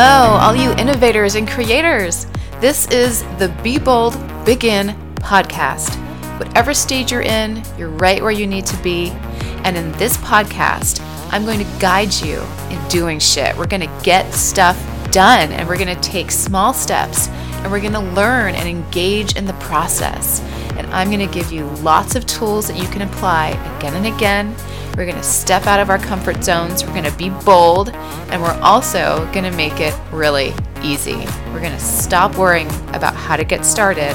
Hello, all you innovators and creators. This is the Be Bold, Begin podcast. Whatever stage you're in, you're right where you need to be. And in this podcast, I'm going to guide you in doing shit. We're going to get stuff done and we're going to take small steps and we're going to learn and engage in the process. And I'm going to give you lots of tools that you can apply again and again. We're going to step out of our comfort zones. We're going to be bold. And we're also going to make it really easy. We're going to stop worrying about how to get started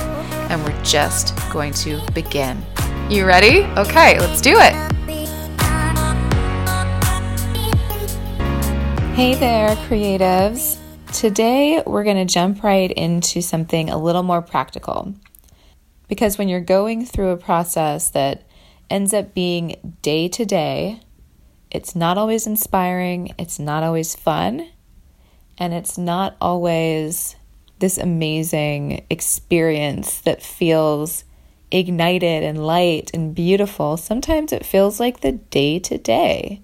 and we're just going to begin. You ready? Okay, let's do it. Hey there, creatives. Today, we're going to jump right into something a little more practical. Because when you're going through a process that ends up being day to day, it's not always inspiring, it's not always fun, and it's not always this amazing experience that feels ignited and light and beautiful. Sometimes it feels like the day to day,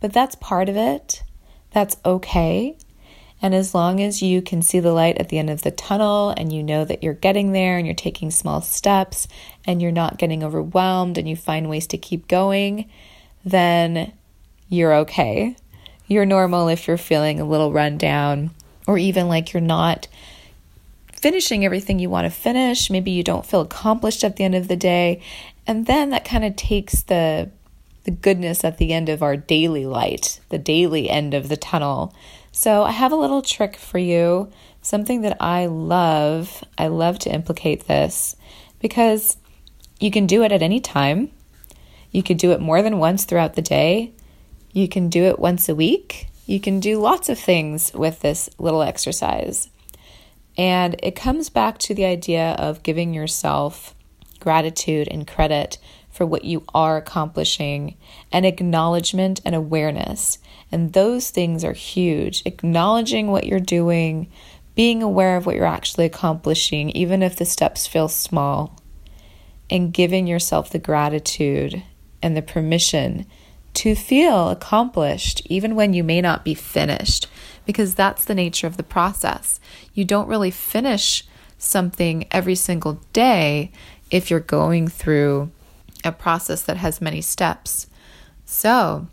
but that's part of it. That's okay. And as long as you can see the light at the end of the tunnel and you know that you're getting there and you're taking small steps and you're not getting overwhelmed and you find ways to keep going, then you're okay. You're normal if you're feeling a little run down or even like you're not finishing everything you want to finish. Maybe you don't feel accomplished at the end of the day. And then that kind of takes the the goodness at the end of our daily light, the daily end of the tunnel. So, I have a little trick for you, something that I love. I love to implicate this because you can do it at any time. You could do it more than once throughout the day. You can do it once a week. You can do lots of things with this little exercise. And it comes back to the idea of giving yourself gratitude and credit for what you are accomplishing and acknowledgement and awareness. And those things are huge. Acknowledging what you're doing, being aware of what you're actually accomplishing, even if the steps feel small, and giving yourself the gratitude and the permission to feel accomplished, even when you may not be finished, because that's the nature of the process. You don't really finish something every single day if you're going through a process that has many steps. So,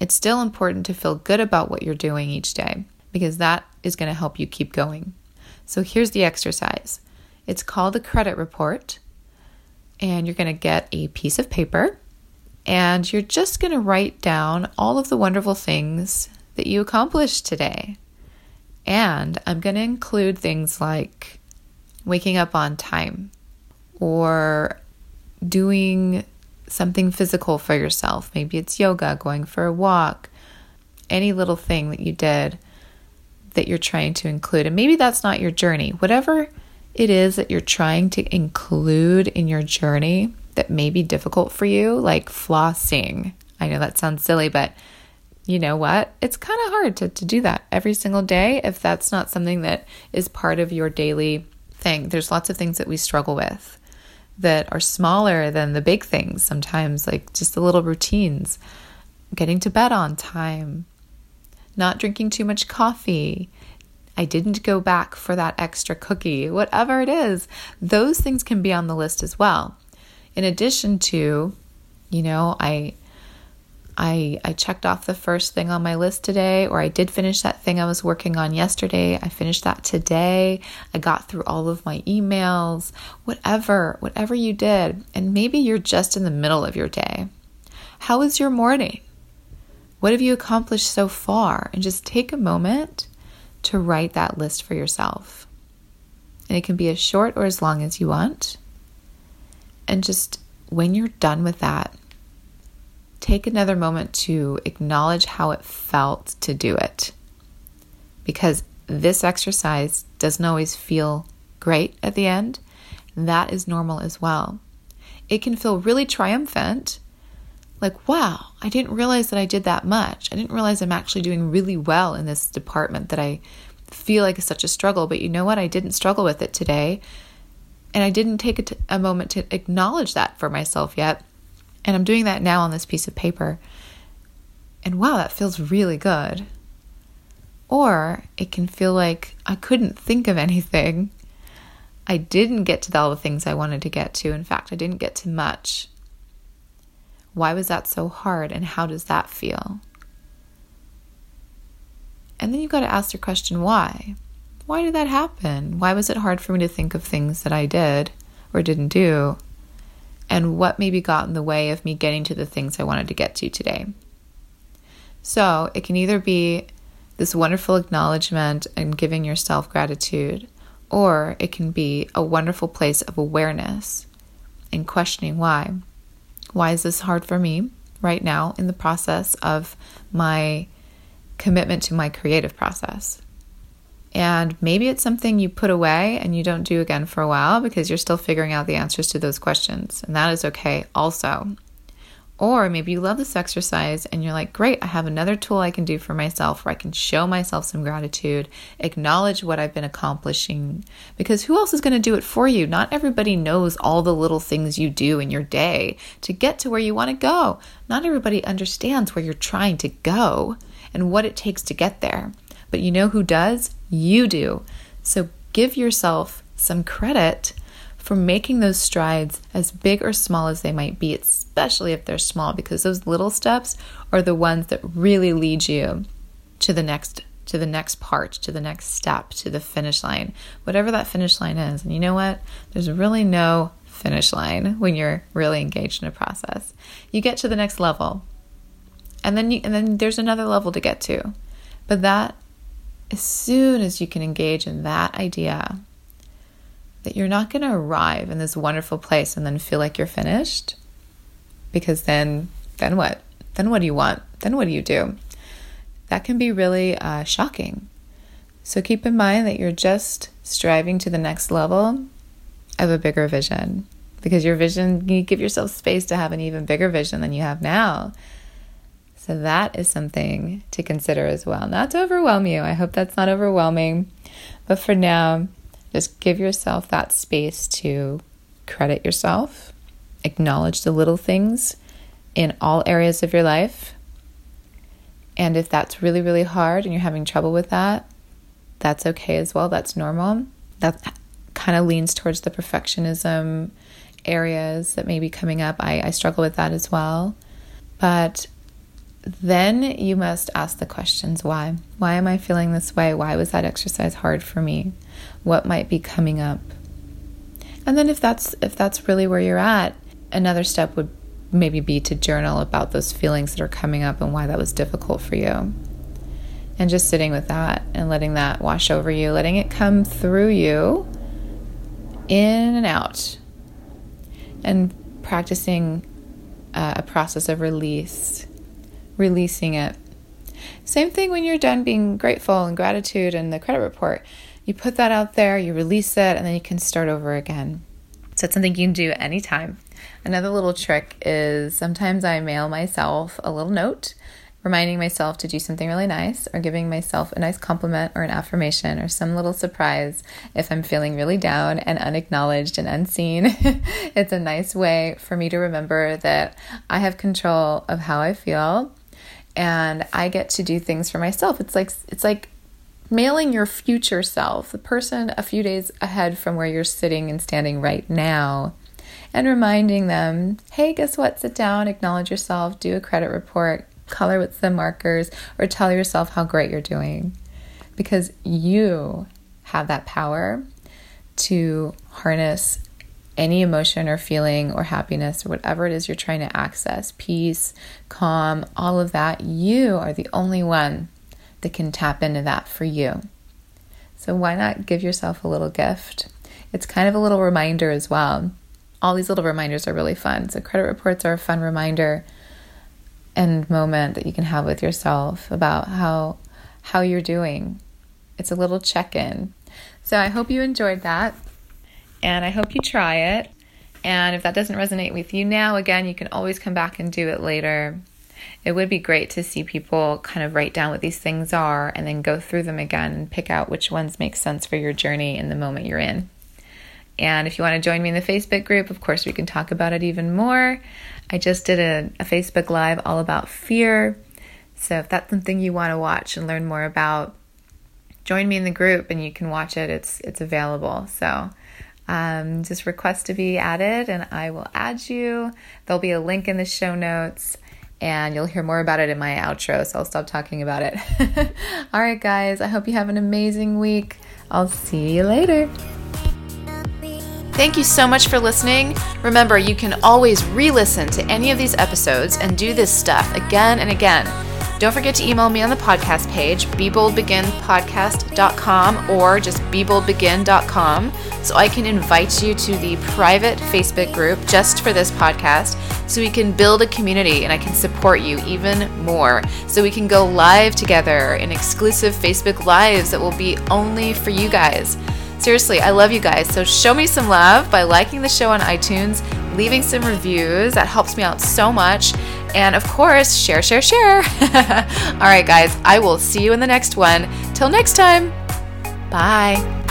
it's still important to feel good about what you're doing each day because that is going to help you keep going. So, here's the exercise it's called a credit report, and you're going to get a piece of paper and you're just going to write down all of the wonderful things that you accomplished today. And I'm going to include things like waking up on time or doing something physical for yourself. Maybe it's yoga, going for a walk, any little thing that you did that you're trying to include. And maybe that's not your journey. Whatever it is that you're trying to include in your journey that may be difficult for you, like flossing. I know that sounds silly, but you know what? It's kind of hard to, to do that every single day if that's not something that is part of your daily thing. There's lots of things that we struggle with that are smaller than the big things sometimes, like just the little routines, getting to bed on time, not drinking too much coffee. I didn't go back for that extra cookie, whatever it is, those things can be on the list as well. In addition to, you know, I I, I checked off the first thing on my list today, or I did finish that thing I was working on yesterday. I finished that today. I got through all of my emails, whatever, whatever you did. And maybe you're just in the middle of your day. How was your morning? What have you accomplished so far? And just take a moment to write that list for yourself. And it can be as short or as long as you want. And just when you're done with that, take another moment to acknowledge how it felt to do it. Because this exercise doesn't always feel great at the end. That is normal as well. It can feel really triumphant, like, wow, I didn't realize that I did that much. I didn't realize I'm actually doing really well in this department that I feel like is such a struggle. But you know what? I didn't struggle with it today. And I didn't take a, t- a moment to acknowledge that for myself yet. And I'm doing that now on this piece of paper. And wow, that feels really good. Or it can feel like I couldn't think of anything. I didn't get to all the things I wanted to get to. In fact, I didn't get to much. Why was that so hard and how does that feel? And then you've got to ask your question why? Why did that happen? Why was it hard for me to think of things that I did or didn't do? And what maybe got in the way of me getting to the things I wanted to get to today? So it can either be this wonderful acknowledgement and giving yourself gratitude, or it can be a wonderful place of awareness and questioning why. Why is this hard for me right now in the process of my commitment to my creative process? And maybe it's something you put away and you don't do again for a while because you're still figuring out the answers to those questions. And that is okay also. Or maybe you love this exercise and you're like, great, I have another tool I can do for myself where I can show myself some gratitude, acknowledge what I've been accomplishing. Because who else is going to do it for you? Not everybody knows all the little things you do in your day to get to where you want to go. Not everybody understands where you're trying to go and what it takes to get there. But you know who does? You do. So give yourself some credit for making those strides as big or small as they might be, especially if they're small, because those little steps are the ones that really lead you to the next to the next part, to the next step, to the finish line, whatever that finish line is. And you know what? There's really no finish line when you're really engaged in a process. You get to the next level. And then you, and then there's another level to get to. But that as soon as you can engage in that idea that you're not going to arrive in this wonderful place and then feel like you're finished because then then what? Then what do you want? Then what do you do? That can be really uh, shocking. So keep in mind that you're just striving to the next level of a bigger vision because your vision you give yourself space to have an even bigger vision than you have now so that is something to consider as well not to overwhelm you i hope that's not overwhelming but for now just give yourself that space to credit yourself, acknowledge the little things in all areas of your life. And if that's really, really hard and you're having trouble with that, that's okay as well. That's normal. That kind of leans towards the perfectionism areas that may be coming up. I, I struggle with that as well. But then you must ask the questions why? Why am I feeling this way? Why was that exercise hard for me? what might be coming up. And then if that's if that's really where you're at, another step would maybe be to journal about those feelings that are coming up and why that was difficult for you. And just sitting with that and letting that wash over you, letting it come through you in and out. And practicing uh, a process of release, releasing it. Same thing when you're done being grateful and gratitude and the credit report you put that out there, you release it, and then you can start over again. So it's something you can do anytime. Another little trick is sometimes I mail myself a little note reminding myself to do something really nice or giving myself a nice compliment or an affirmation or some little surprise if I'm feeling really down and unacknowledged and unseen. it's a nice way for me to remember that I have control of how I feel and I get to do things for myself. It's like it's like mailing your future self, the person a few days ahead from where you're sitting and standing right now, and reminding them, hey, guess what? Sit down, acknowledge yourself, do a credit report, color with some markers, or tell yourself how great you're doing. Because you have that power to harness any emotion or feeling or happiness or whatever it is you're trying to access peace, calm, all of that. You are the only one that can tap into that for you. So, why not give yourself a little gift? It's kind of a little reminder as well. All these little reminders are really fun. So, credit reports are a fun reminder and moment that you can have with yourself about how how you're doing. It's a little check-in. So, I hope you enjoyed that. And I hope you try it. And if that doesn't resonate with you now, again, you can always come back and do it later it would be great to see people kind of write down what these things are and then go through them again and pick out which ones make sense for your journey in the moment you're in. And if you want to join me in the Facebook group, of course, we can talk about it even more. I just did a, a Facebook Live all about fear. So if that's something you want to watch and learn more about, join me in the group and you can watch it. It's it's available. So um, just request to be added and I will add you. There'll be a link in the show notes and you'll hear more about it in my outro. So I'll stop talking about it. All right, guys, I hope you have an amazing week. I'll see you later. Thank you so much for listening. Remember, you can always re listen to any of these episodes and do this stuff again and again. Don't forget to email me on the podcast page, beboldbeginpodcast.com or just beboldbegin.com so I can invite you to the private Facebook group just for this podcast so we can build a community and I can support you even more. So we can go live together in exclusive Facebook Lives that will be only for you guys. Seriously, I love you guys. So show me some love by liking the show on iTunes, leaving some reviews. That helps me out so much. And of course, share, share, share. All right, guys, I will see you in the next one. Till next time, bye.